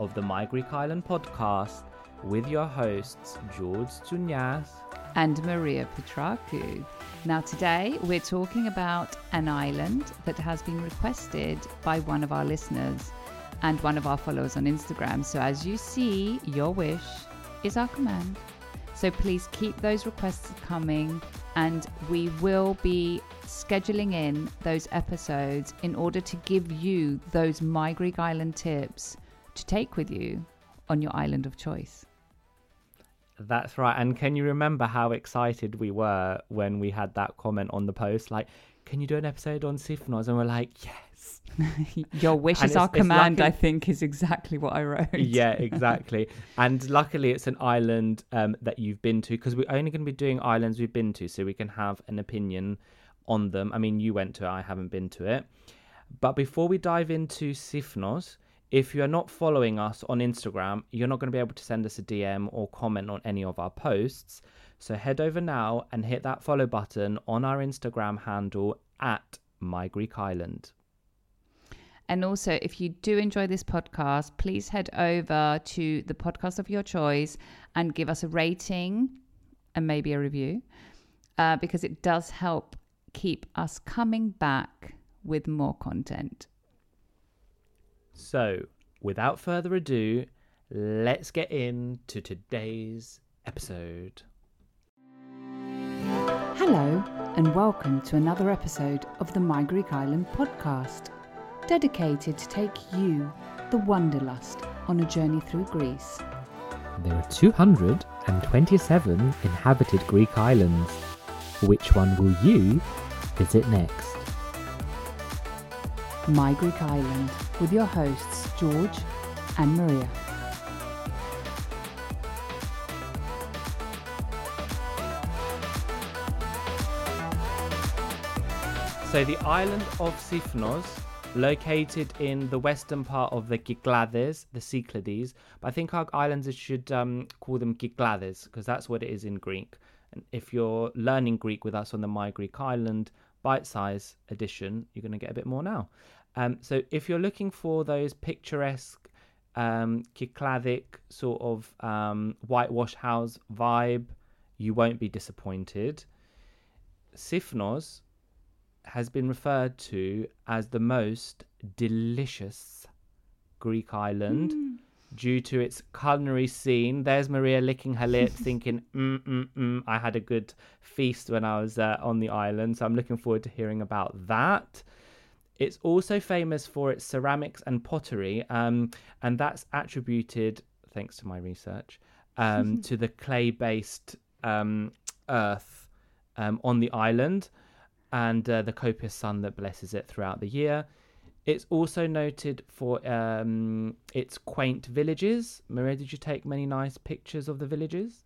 of the My Greek Island podcast with your hosts, George Tsounyas. and Maria Petraku. Now, today we're talking about an island that has been requested by one of our listeners and one of our followers on Instagram. So, as you see, your wish is our command. So, please keep those requests coming, and we will be scheduling in those episodes in order to give you those My Greek Island tips to take with you on your island of choice. That's right. And can you remember how excited we were when we had that comment on the post? Like, can you do an episode on Sifnos? And we're like, yes. Your wish is our command, lucky- I think, is exactly what I wrote. yeah, exactly. and luckily, it's an island um, that you've been to because we're only going to be doing islands we've been to, so we can have an opinion on them. I mean, you went to it, I haven't been to it. But before we dive into Sifnos, if you are not following us on Instagram, you're not going to be able to send us a DM or comment on any of our posts. So head over now and hit that follow button on our Instagram handle at My Greek Island. And also, if you do enjoy this podcast, please head over to the podcast of your choice and give us a rating and maybe a review uh, because it does help keep us coming back with more content. So, without further ado, let's get into today's episode. Hello, and welcome to another episode of the My Greek Island podcast, dedicated to take you, the Wanderlust, on a journey through Greece. There are 227 inhabited Greek islands. Which one will you visit next? My Greek Island with your hosts George and Maria. So, the island of Sifnos, located in the western part of the Kyklades, the Cyclades, but I think our islanders should um, call them Kyklades because that's what it is in Greek. And if you're learning Greek with us on the My Greek Island bite size edition, you're going to get a bit more now. Um, so, if you're looking for those picturesque, um, Kykladic sort of um, whitewash house vibe, you won't be disappointed. Sifnos has been referred to as the most delicious Greek island due to its culinary scene. There's Maria licking her lips, thinking, mm, mm, mm, I had a good feast when I was uh, on the island. So I'm looking forward to hearing about that. It's also famous for its ceramics and pottery, um, and that's attributed, thanks to my research, um, to the clay based um, earth um, on the island and uh, the copious sun that blesses it throughout the year. It's also noted for um, its quaint villages. Maria, did you take many nice pictures of the villages?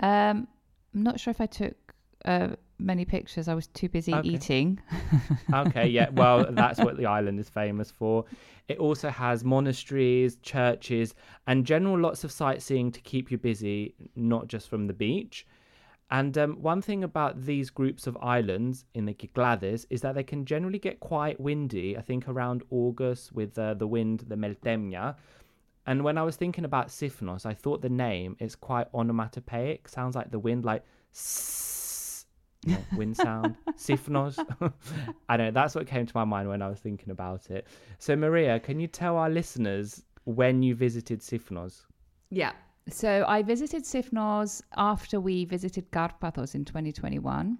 Um, I'm not sure if I took uh, many pictures. I was too busy Okay. eating. okay, yeah. Well, that's what the island is famous for. It also has monasteries, churches, and general lots of sightseeing to keep you busy, not just from the beach. And um, one thing about these groups of islands in the Cyclades is that they can generally get quite windy. I think around August with uh, the wind, the Meltemia. And when I was thinking about Sifnos, I thought the name is quite onomatopoeic. Sounds like the wind, like s- you know, wind sound. Sifnos. I know that's what came to my mind when I was thinking about it. So Maria, can you tell our listeners when you visited Sifnos? Yeah. So I visited Sifnos after we visited Karpathos in 2021.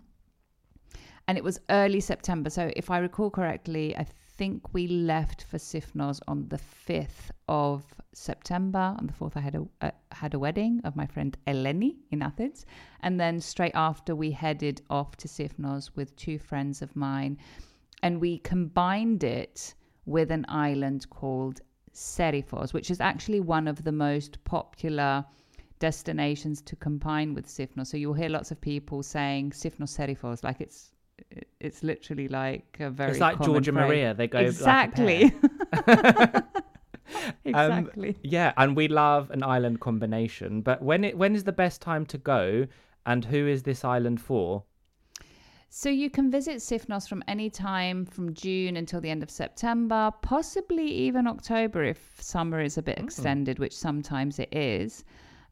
And it was early September. So if I recall correctly, I think we left for Sifnos on the 5th of September. On the 4th, I had a, uh, had a wedding of my friend Eleni in Athens. And then straight after, we headed off to Sifnos with two friends of mine. And we combined it with an island called Serifos, which is actually one of the most popular destinations to combine with Sifnos. So you'll hear lots of people saying Sifnos Serifos, like it's it's literally like a very It's like Georgia phrase. Maria. They go like exactly. Um, exactly. yeah, and we love an island combination. But when it when is the best time to go, and who is this island for? So you can visit Sifnos from any time from June until the end of September, possibly even October if summer is a bit extended, which sometimes it is.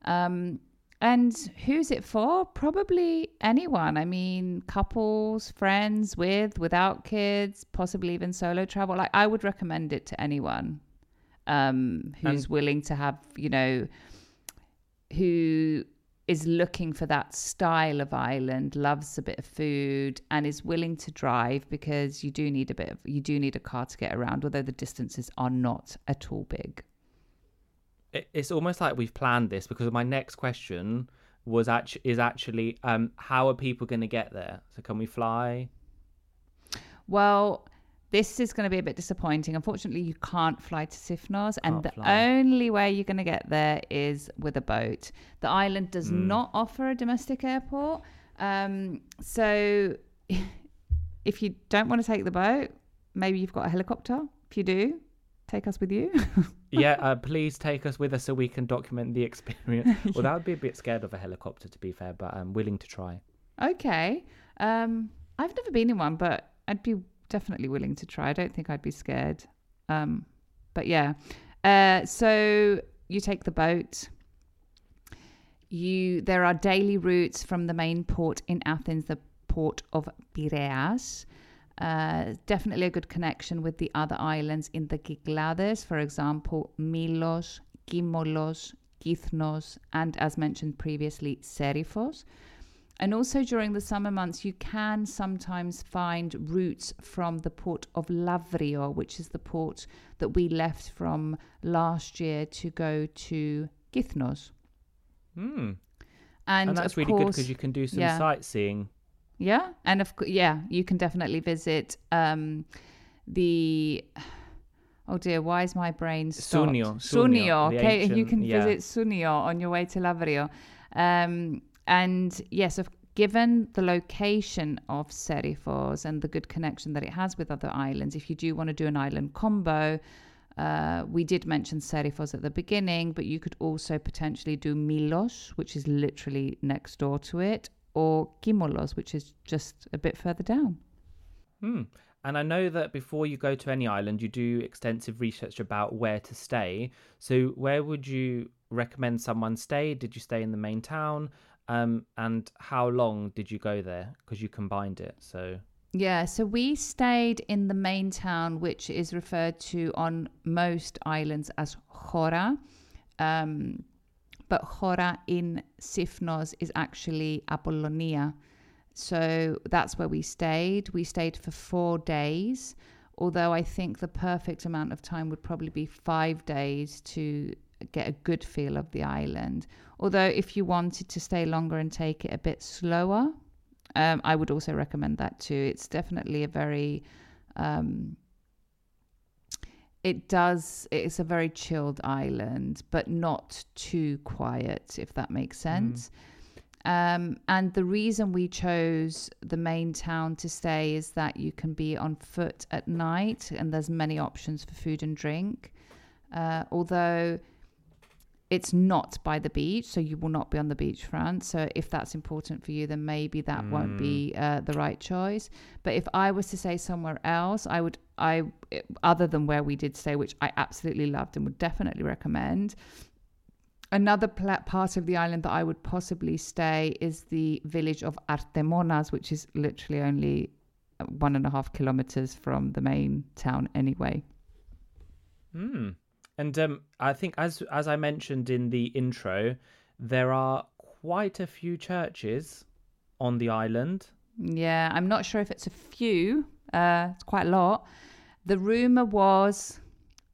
Um, and who's it for? Probably anyone. I mean, couples, friends, with, without kids, possibly even solo travel. Like I would recommend it to anyone um, who's And- willing to have, you know, who is looking for that style of island, loves a bit of food, and is willing to drive because you do need a bit of you do need a car to get around, although the distances are not at all big. It, it's almost like we've planned this because my next question was actually is actually um how are people going to get there? So can we fly? Well, this is going to be a bit disappointing. Unfortunately, you can't fly to Sifnos, and the fly. only way you're going to get there is with a boat. The island does Hmm. not offer a domestic airport. Um, so if you don't want to take the boat, maybe you've got a helicopter. If you do, take us with you. yeah, uh, please take us with us so we can document the experience. Well, that would be a bit scared of a helicopter, to be fair, but I'm willing to try. okay. Um, I've never been in one, but I'd be definitely willing to try. I don't think I'd be scared. Um, but yeah. Uh, so you take the boat. You there are daily routes from the main port in Athens, the port of Piraeus. Uh, definitely a good connection with the other islands in the Cyclades, for example, Milos, Kimolos, Kithnos, and as mentioned previously, Serifos. And also during the summer months, you can sometimes find routes from the port of Lavrio, which is the port that we left from last year to go to Kithnos. Hmm. And, And, that's really good because you can do some yeah. sightseeing. Yeah, and of course, yeah, you can definitely visit um, the. Oh dear, why is my brain stopped? Sounio, Sounio. Sounio, Okay, you can yeah. visit Sounio on your way to Lavrio. Um, and yes, of, given the location of Serifos and the good connection that it has with other islands, if you do want to do an island combo, uh, we did mention Serifos at the beginning, but you could also potentially do Milos, which is literally next door to it, or Kimolos, which is just a bit further down. Hmm. And I know that before you go to any island, you do extensive research about where to stay. So, where would you recommend someone stay? Did you stay in the main town? Um, and how long did you go there? Because you combined it. So, Yeah, so we stayed in the main town, which is referred to on most islands as Chora. Um, but Chora in Sifnos is actually Apollonia. So that's where we stayed. We stayed for four days, although I think the perfect amount of time would probably be five days to get a good feel of the island. Although, if you wanted to stay longer and take it a bit slower, um, I would also recommend that too. It's definitely a very, um, it does, it's a very chilled island, but not too quiet, if that makes sense. Um, and the reason we chose the main town to stay is that you can be on foot at night and there's many options for food and drink. Uh, although it's not by the beach, so you will not be on the beachfront. So if that's important for you, then maybe that won't be uh, the right choice. But if I was to say somewhere else, I would, I other than where we did stay, which I absolutely loved and would definitely recommend. Another pla- part of the island that I would possibly stay is the village of Artemonas, which is literally only one and a half kilometers from the main town, anyway. Hmm. And um, I think, as as I mentioned in the intro, there are quite a few churches on the island. Yeah, I'm not sure if it's a few. Uh, it's quite a lot. The rumor was,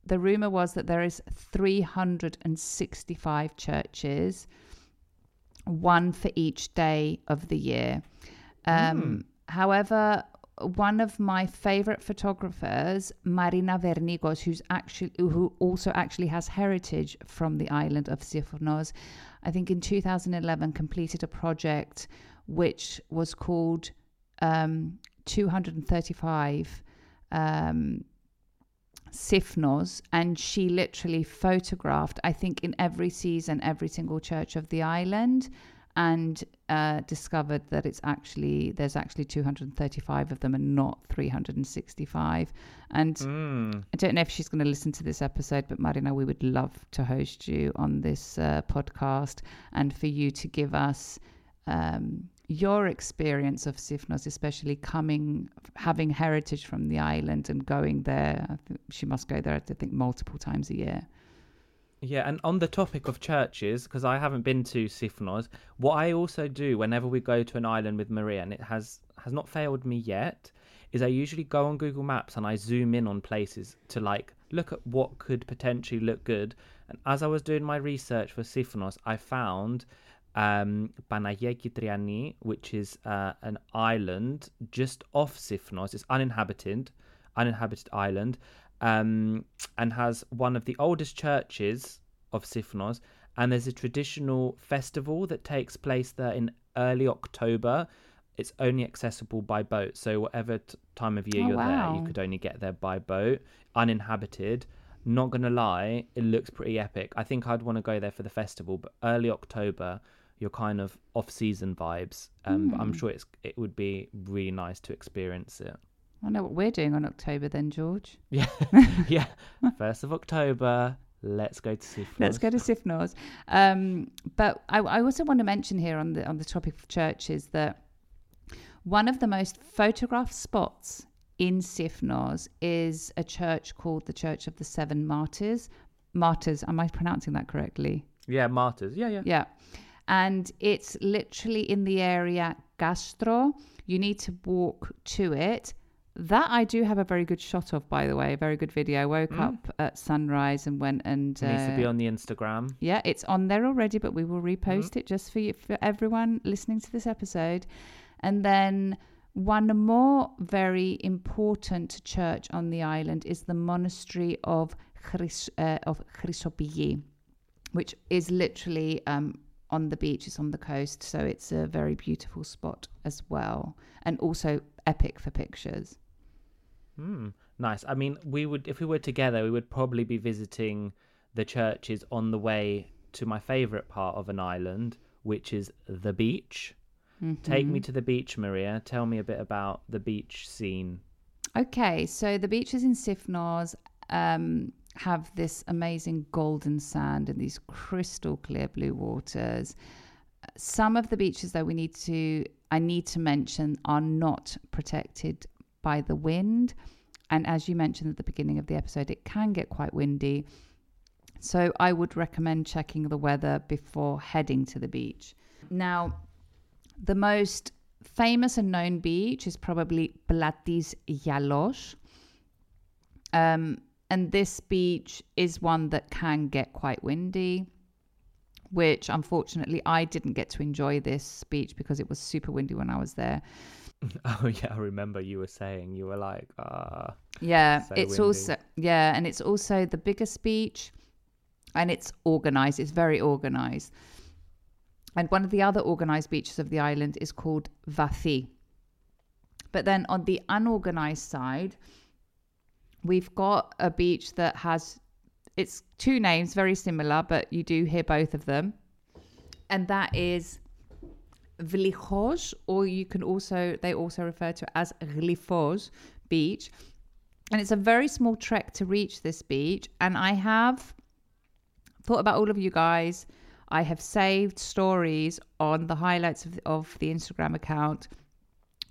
the rumor was that there is 365 churches, one for each day of the year. Um, However, one of my favorite photographers, Marina Vernigos, who's actually who also actually has heritage from the island of Sifnos, I think in 2011 completed a project which was called um, 235 um, Sifnos, and she literally photographed, I think, in every season, every single church of the island, and uh, discovered that it's actually there's actually 235 of them and not 365. And I don't know if she's going to listen to this episode, but Marina, we would love to host you on this uh, podcast and for you to give us. Um, your experience of Sifnos, especially coming, having heritage from the island and going there. I think she must go there, I think, multiple times a year. Yeah, and on the topic of churches, because I haven't been to Sifnos, what I also do whenever we go to an island with Maria, and it has has not failed me yet, is I usually go on Google Maps and I zoom in on places to like look at what could potentially look good. And as I was doing my research for Sifnos, I found um, Panagia Kitriani, which is uh, an island just off Sifnos. It's uninhabited, uninhabited island, um, and has one of the oldest churches of Sifnos. And there's a traditional festival that takes place there in early October. It's only accessible by boat, so whatever t- time of year Oh, you're there, you could only get there by boat, uninhabited. Not gonna lie, it looks pretty epic. I think I'd want to go there for the festival, but early October, you're kind of off-season vibes. Um, but I'm Hmm. sure it's it would be really nice to experience it. I know what we're doing on October then, George. Yeah, yeah. First of October, let's go to Sifnos. Let's go to Sifnos. Um, but I, I also want to mention here on the on the topic of churches that one of the most photographed spots in Sifnos is a church called the Church of the Seven Martyrs. Martyrs, am I pronouncing that correctly? Yeah, martyrs. Yeah, yeah. Yeah. And it's literally in the area Kastro. You need to walk to it. That I do have a very good shot of, by the way, a very good video. I woke up at sunrise and went and. It needs to be uh, on the Instagram. yeah, it's on there already, but we will repost it just for you, for everyone listening to this episode. And then one more very important church on the island is the monastery of Chris, uh, of Chrysopigi, which is literally um, on the beach. It's on the coast, so it's a very beautiful spot as well, and also epic for pictures. Hmm, nice. I mean, we would if we were together, we would probably be visiting the churches on the way to my favorite part of an island, which is the beach. Take me to the beach, Maria. Tell me a bit about the beach scene. Okay, so the beaches in Sifnos um, have this amazing golden sand and these crystal clear blue waters. Some of the beaches, though, we need to I need to mention are not protected by the wind, and as you mentioned at the beginning of the episode, it can get quite windy. So I would recommend checking the weather before heading to the beach. Now, the most famous and known beach is probably Platis Yalos. Um, and this beach is one that can get quite windy, which unfortunately I didn't get to enjoy this beach because it was super windy when I was there. Oh yeah, I remember you were saying you were like, ah, Yeah, So it's windy. also yeah, and it's also the biggest beach, and it's organized. It's very organized. And one of the other organized beaches of the island is called Vathi. But then on the unorganized side, we've got a beach that has it's two names very similar, but you do hear both of them. And that is Vlichos, or you can also they also refer to it as Glifos beach. And it's a very small trek to reach this beach. And I have thought about all of you guys. I have saved stories on the highlights of, of the Instagram account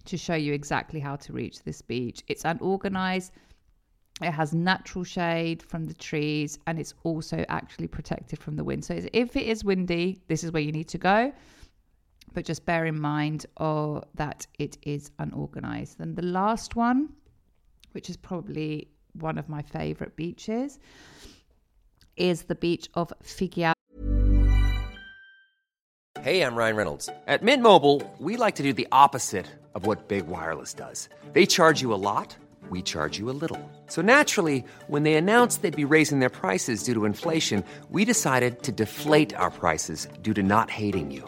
to show you exactly how to reach this beach. It's unorganized, it has natural shade from the trees, and it's also actually protected from the wind. So if it is windy, this is where you need to go. But just bear in mind oh, that it is unorganized. Then the last one, which is probably one of my favorite beaches, is the beach of Figia. Hey, I'm Ryan Reynolds. At Mint Mobile, we like to do the opposite of what Big Wireless does. They charge you a lot, we charge you a little. So naturally, when they announced they'd be raising their prices due to inflation, we decided to deflate our prices due to not hating you.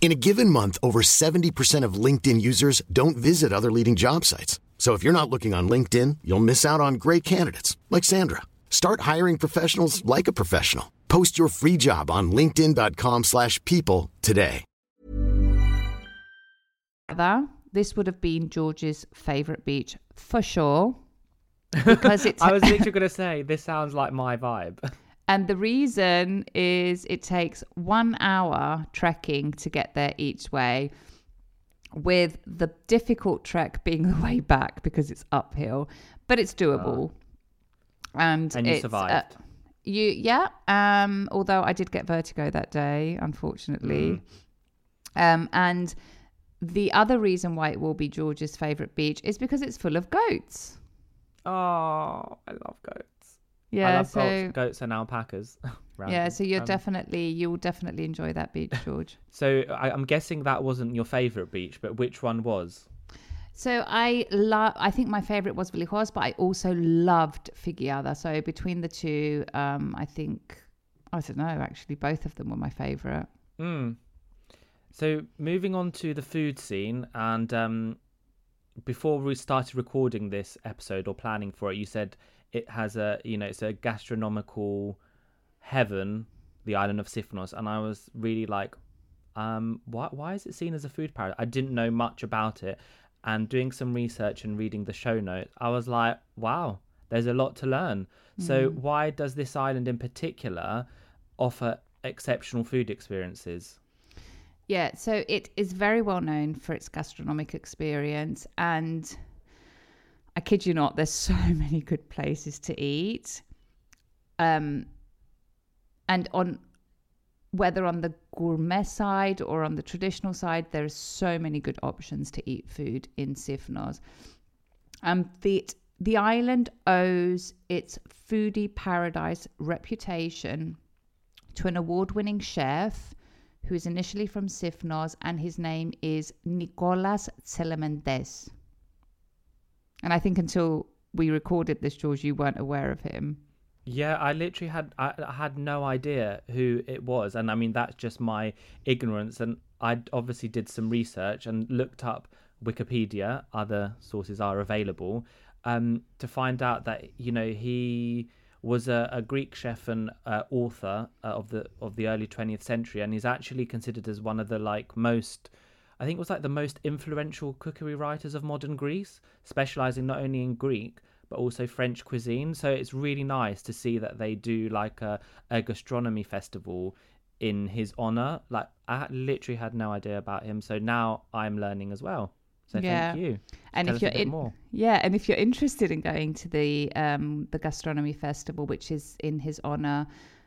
In a given month, over 70% of LinkedIn users don't visit other leading job sites. So if you're not looking on LinkedIn, you'll miss out on great candidates like Sandra. Start hiring professionals like a professional. Post your free job on linkedin.com/people slash people today. This would have been George's favorite beach for sure. Because it's I was literally going to say, this sounds like my vibe. And the reason is it takes one hour trekking to get there each way, with the difficult trek being the way back because it's uphill, but it's doable. and And you uh, survived. you, yeah. Um, although I did get vertigo that day, unfortunately. Um, and the other reason why it will be George's favorite beach is because it's full of goats. Oh, I love goats. Yeah, I love so goats, goats and alpacas. yeah, so you're Um, definitely you'll definitely enjoy that beach, George. So I, I'm guessing that wasn't your favorite beach, but which one was? So I love. I think my favorite was Vlichos, but I also loved Fykiada. So between the two, um, I think I don't know. Actually, both of them were my favorite. Mm. So moving on to the food scene, and um, before we started recording this episode or planning for it, you said it has a you know it's a gastronomical heaven, the island of Sifnos, and I was really like, um, why why is it seen as a food paradise? I didn't know much about it, and doing some research and reading the show notes, I was like, wow, there's a lot to learn. So why does this island in particular offer exceptional food experiences? Yeah, so it is very well known for its gastronomic experience, and I kid you not, there's so many good places to eat. Um, and on whether on the gourmet side or on the traditional side, there's so many good options to eat food in Sifnos. Um, the the island owes its foodie paradise reputation to an award-winning chef who is initially from Sifnos, and his name is Nicolas Tselementes. And I think until we recorded this, George, you weren't aware of him. Yeah, I literally had I, had no idea who it was, and I mean that's just my ignorance. And I obviously did some research and looked up Wikipedia. Other sources are available um, to find out that you know he was a, a Greek chef and uh, author uh, of the of the early 20th century, and he's actually considered as one of the like most. I think it was like the most influential cookery writers of modern Greece, specializing not only in Greek but also French cuisine. So it's really nice to see that they do like a, a gastronomy festival in his honor. Like I literally had no idea about him, so now I'm learning as well. So Yeah. thank you. And Tell if you're in, more. yeah, and if you're interested in going to the um, the gastronomy festival, which is in his honor,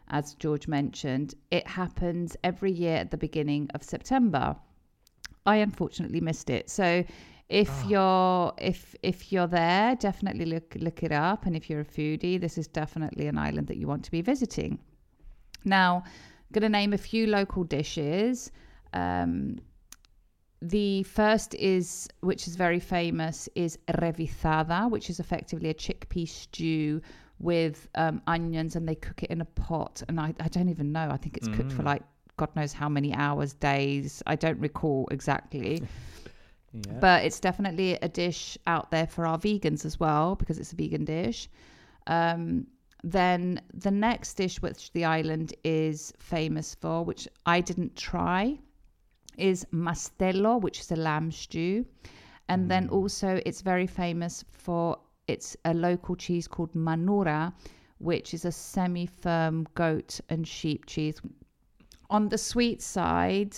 as George mentioned. It happens every year at the beginning of September. I unfortunately missed it. So if you're if if you're there, definitely look look it up. And if you're a foodie, this is definitely an island that you want to be visiting. Now, I'm going to name a few local dishes. Um, the first is, which is very famous, is revithada, which is effectively a chickpea stew with um, onions, and they cook it in a pot. And I, I don't even know. I think it's cooked for like God knows how many hours, days. I don't recall exactly. Yeah. But it's definitely a dish out there for our vegans as well because it's a vegan dish. Um, then the next dish which the island is famous for, which I didn't try, is mastello, which is a lamb stew. And then also it's very famous for it's a local cheese called manura, which is a semi-firm goat and sheep cheese. On the sweet side,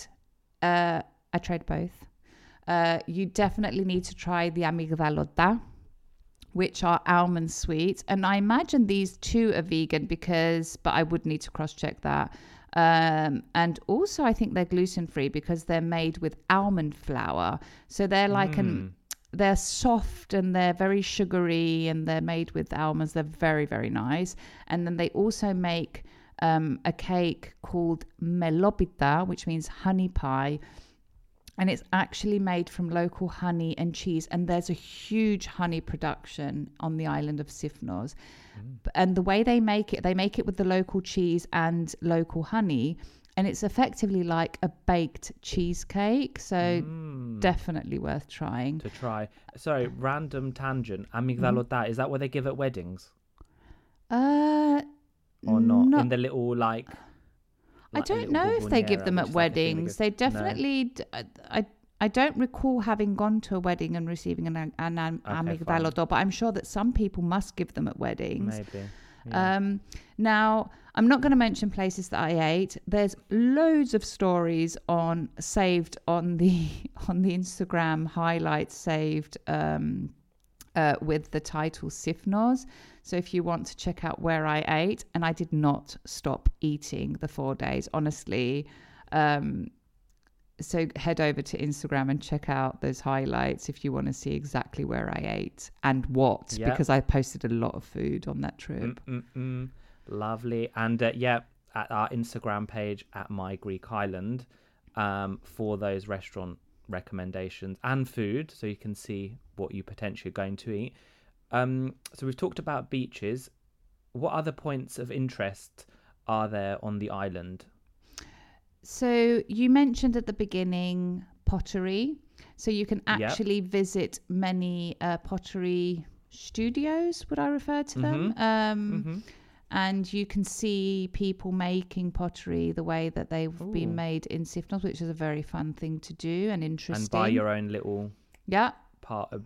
uh, I tried both. Uh, you definitely need to try the amigdalota, which are almond sweets. And I imagine these two are vegan because, but I would need to cross check that. Um, and also, I think they're gluten free because they're made with almond flour. So they're like an, they're soft and they're very sugary and they're made with almonds. They're very, very nice. And then they also make um, a cake called melopita, which means honey pie. And it's actually made from local honey and cheese. And there's a huge honey production on the island of Sifnos. B- and the way they make it they make it with the local cheese and local honey. And it's effectively like a baked cheesecake. So definitely worth trying. To try. Sorry, random tangent. Amigdalota, is that what they give at weddings? Uh or not? no- In the little like. I like a don't know if they give them at weddings. They goes- No? definitely. d- I, I I don't recall having gone to a wedding and receiving an, an, an Okay, amigdalodo, but I'm sure that some people must give them at weddings. Maybe. Um, now, I'm not going to mention places that I ate. There's loads of stories on saved on the on the Instagram highlights saved um, uh, with the title Sifnos. So if you want to check out where I ate, and I did not stop eating the four days, honestly. Um, so head over to Instagram and check out those highlights if you want to see exactly where I ate and what, Yeah. because I posted a lot of food on that trip. Mm-mm. Lovely. And uh, yeah, at our Instagram page at My Greek Island um, for those restaurant recommendations and food, so you can see what you potentially are going to eat. Um, so we've talked about beaches. What other points of interest are there on the island? So you mentioned at the beginning pottery. So you can Yep. actually visit many uh, pottery studios, would I refer to them? Um, And you can see people making pottery the way that they've been made in Sifnos, which is a very fun thing to do and interesting. And buy your own little yeah, part of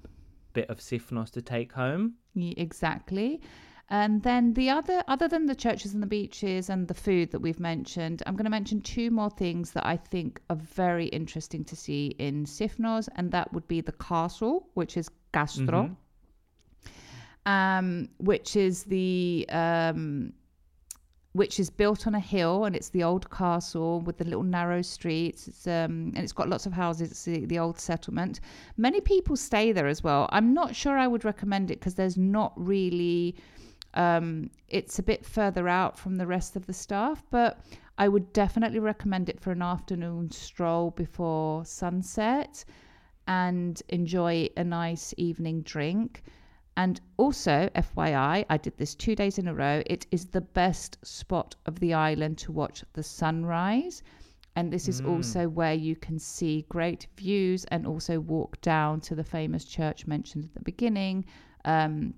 bit of Sifnos to take home. Ye- exactly. And then the other, other than the churches and the beaches and the food that we've mentioned, I'm going to mention two more things that I think are very interesting to see in Sifnos, and that would be the castle, which is Castro, um, which is the um, which is built on a hill, and it's the old castle with the little narrow streets. It's um, and it's got lots of houses. It's the, the old settlement. Many people stay there as well. I'm not sure I would recommend it because there's not really. Um, it's a bit further out from the rest of the staff, but I would definitely recommend it for an afternoon stroll before sunset and enjoy a nice evening drink. And also, FYI, I did this two days in a row. It is the best spot of the island to watch the sunrise. And this is also where you can see great views and also walk down to the famous church mentioned at the beginning, um,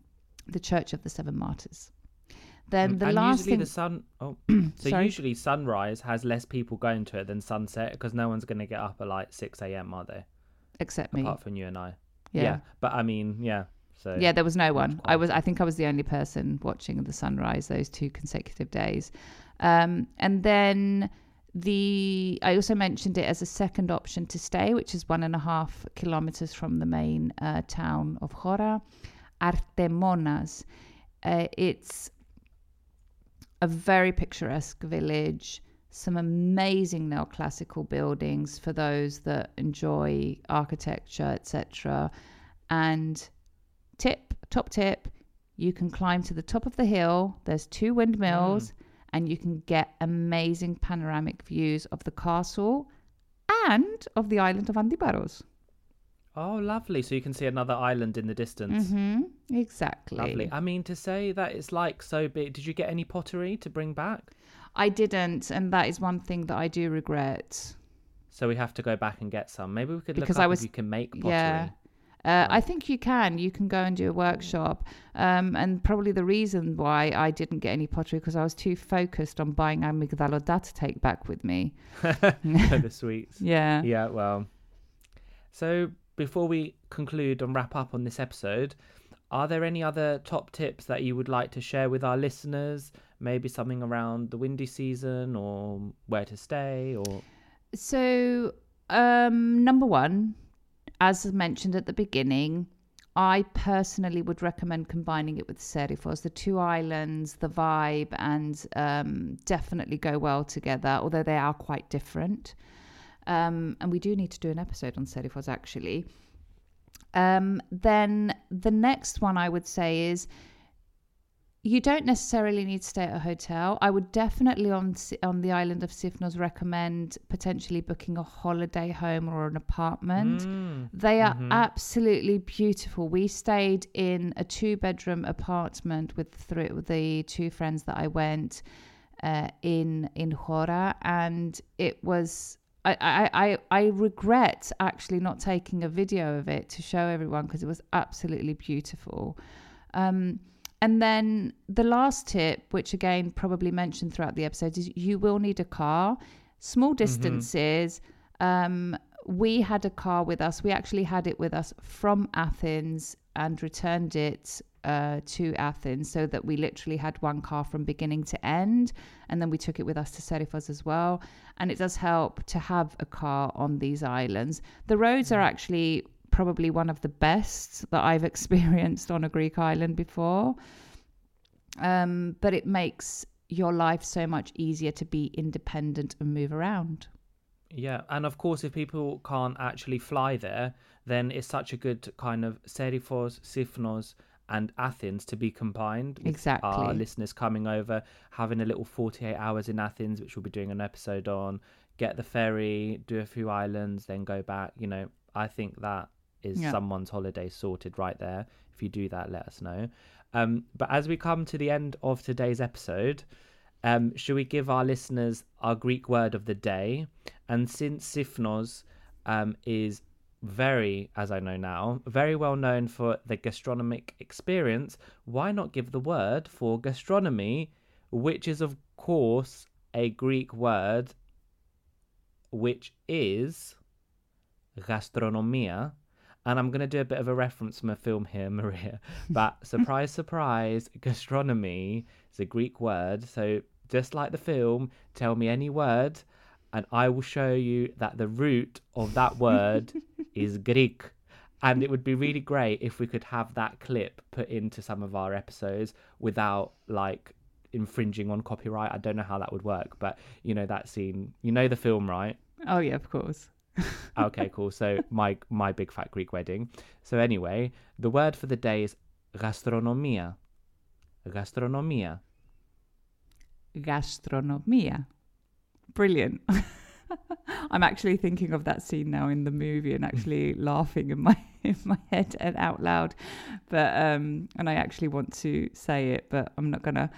the Church of the Seven Martyrs. Then the and last usually thing. the sun. Oh, so usually sunrise has less people going to it than sunset because no one's going to get up at like six a.m. Are they? except me. Apart from you and I. Yeah. but I mean, yeah. So Yeah, there was no one. I was. I think I was the only person watching the sunrise those two consecutive days. Um, and then the I also mentioned it as a second option to stay, which is one and a half kilometers from the main uh, town of Hora, Artemonas. Uh, it's a very picturesque village, some amazing neoclassical buildings for those that enjoy architecture, etc. And tip, top tip, you can climb to the top of the hill. There's two windmills, and you can get amazing panoramic views of the castle and of the island of Antiparos. Oh, lovely. So you can see another island in the distance. hmm Exactly. Lovely. I mean, to say that it's like so big. Did you get any pottery to bring back? I didn't, and that is one thing that I do regret. So we have to go back and get some. Maybe we could look Because up I was- if you can make pottery. Yeah. Uh, I think you can. You can go and do a workshop. Um, and probably the reason why I didn't get any pottery because I was too focused on buying amygdaloda to take back with me. the sweets. Yeah. Yeah, well. So before we conclude and wrap up on this episode, are there any other top tips that you would like to share with our listeners? Maybe something around the windy season or where to stay or So, um, number one, as mentioned at the beginning, I personally would recommend combining it with Serifos. The two islands, the vibe, and um, definitely go well together, although they are quite different. Um, and we do need to do an episode on Serifos actually. Um, then the next one I would say is you don't necessarily need to stay at a hotel. I would definitely on on the island of Sifnos recommend potentially booking a holiday home or an apartment. Mm. They are Mhm. absolutely beautiful. We stayed in a two bedroom apartment with three, with the two friends that I went uh, in in Hora, and it was. I, I, I, I regret actually not taking a video of it to show everyone because it was absolutely beautiful. Um, and then the last tip, which again probably mentioned throughout the episode, is you will need a car. Small distances. Um, we had a car with us. We actually had it with us from Athens and returned it uh, to Athens so that we literally had one car from beginning to end. And then we took it with us to Serifos as well. And it does help to have a car on these islands. The roads are actually probably one of the best that I've experienced on a Greek island before. Um, but it makes your life so much easier to be independent and move around. Yeah, and of course, if people can't actually fly there, then it's such a good kind of Serifos, Sifnos, and Athens to be combined. with Our Exactly. listeners coming over, having a little 48 hours in Athens, which we'll be doing an episode on, get the ferry, do a few islands, then go back. You know, I think that is Yeah. someone's holiday sorted right there. If you do that, let us know. Um, but as we come to the end of today's episode, um, should we give our listeners our Greek word of the day? And since Sifnos um, is very, as I know now, very well known for the gastronomic experience, why not give the word for gastronomy, which is, of course, a Greek word, which is gastronomia. And I'm going to do a bit of a reference from a film here, Maria. But surprise, surprise, gastronomy is a Greek word. So just like the film, tell me any word, and I will show you that the root of that word is Greek. And it would be really great if we could have that clip put into some of our episodes without like infringing on copyright. I don't know how that would work, but you know that scene. You know the film, right? Oh yeah, of course. Okay, cool. So my my big fat Greek wedding. So anyway, the word for the day is gastronomia. Gastronomia. Gastronomia. Brilliant. I'm actually thinking of that scene now in the movie and actually laughing in my in my head and out loud. But um and I actually want to say it, but I'm not gonna.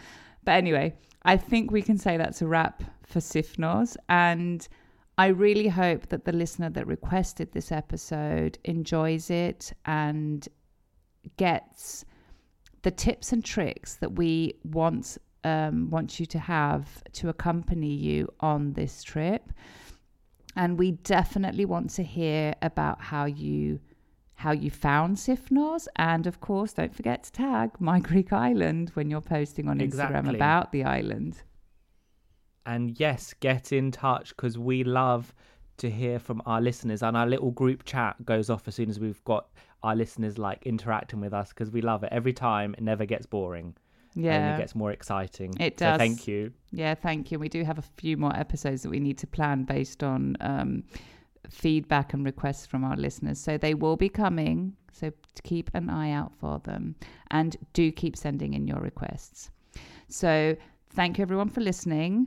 But anyway, I think we can say that's a wrap for Sifnos and I really hope that the listener that requested this episode enjoys it and gets the tips and tricks that we want um, want you to have to accompany you on this trip. And we definitely want to hear about how you how you found Sifnos, and of course, don't forget to tag My Greek Island when you're posting on Instagram about the island. And yes, get in touch because we love to hear from our listeners. And our little group chat goes off as soon as we've got our listeners like interacting with us because we love it every time. It never gets boring. Yeah. it gets more exciting. It So does. thank you. Yeah, thank you. We do have a few more episodes that we need to plan based on um, feedback and requests from our listeners. So they will be coming. So keep an eye out for them. And do keep sending in your requests. So thank you everyone for listening.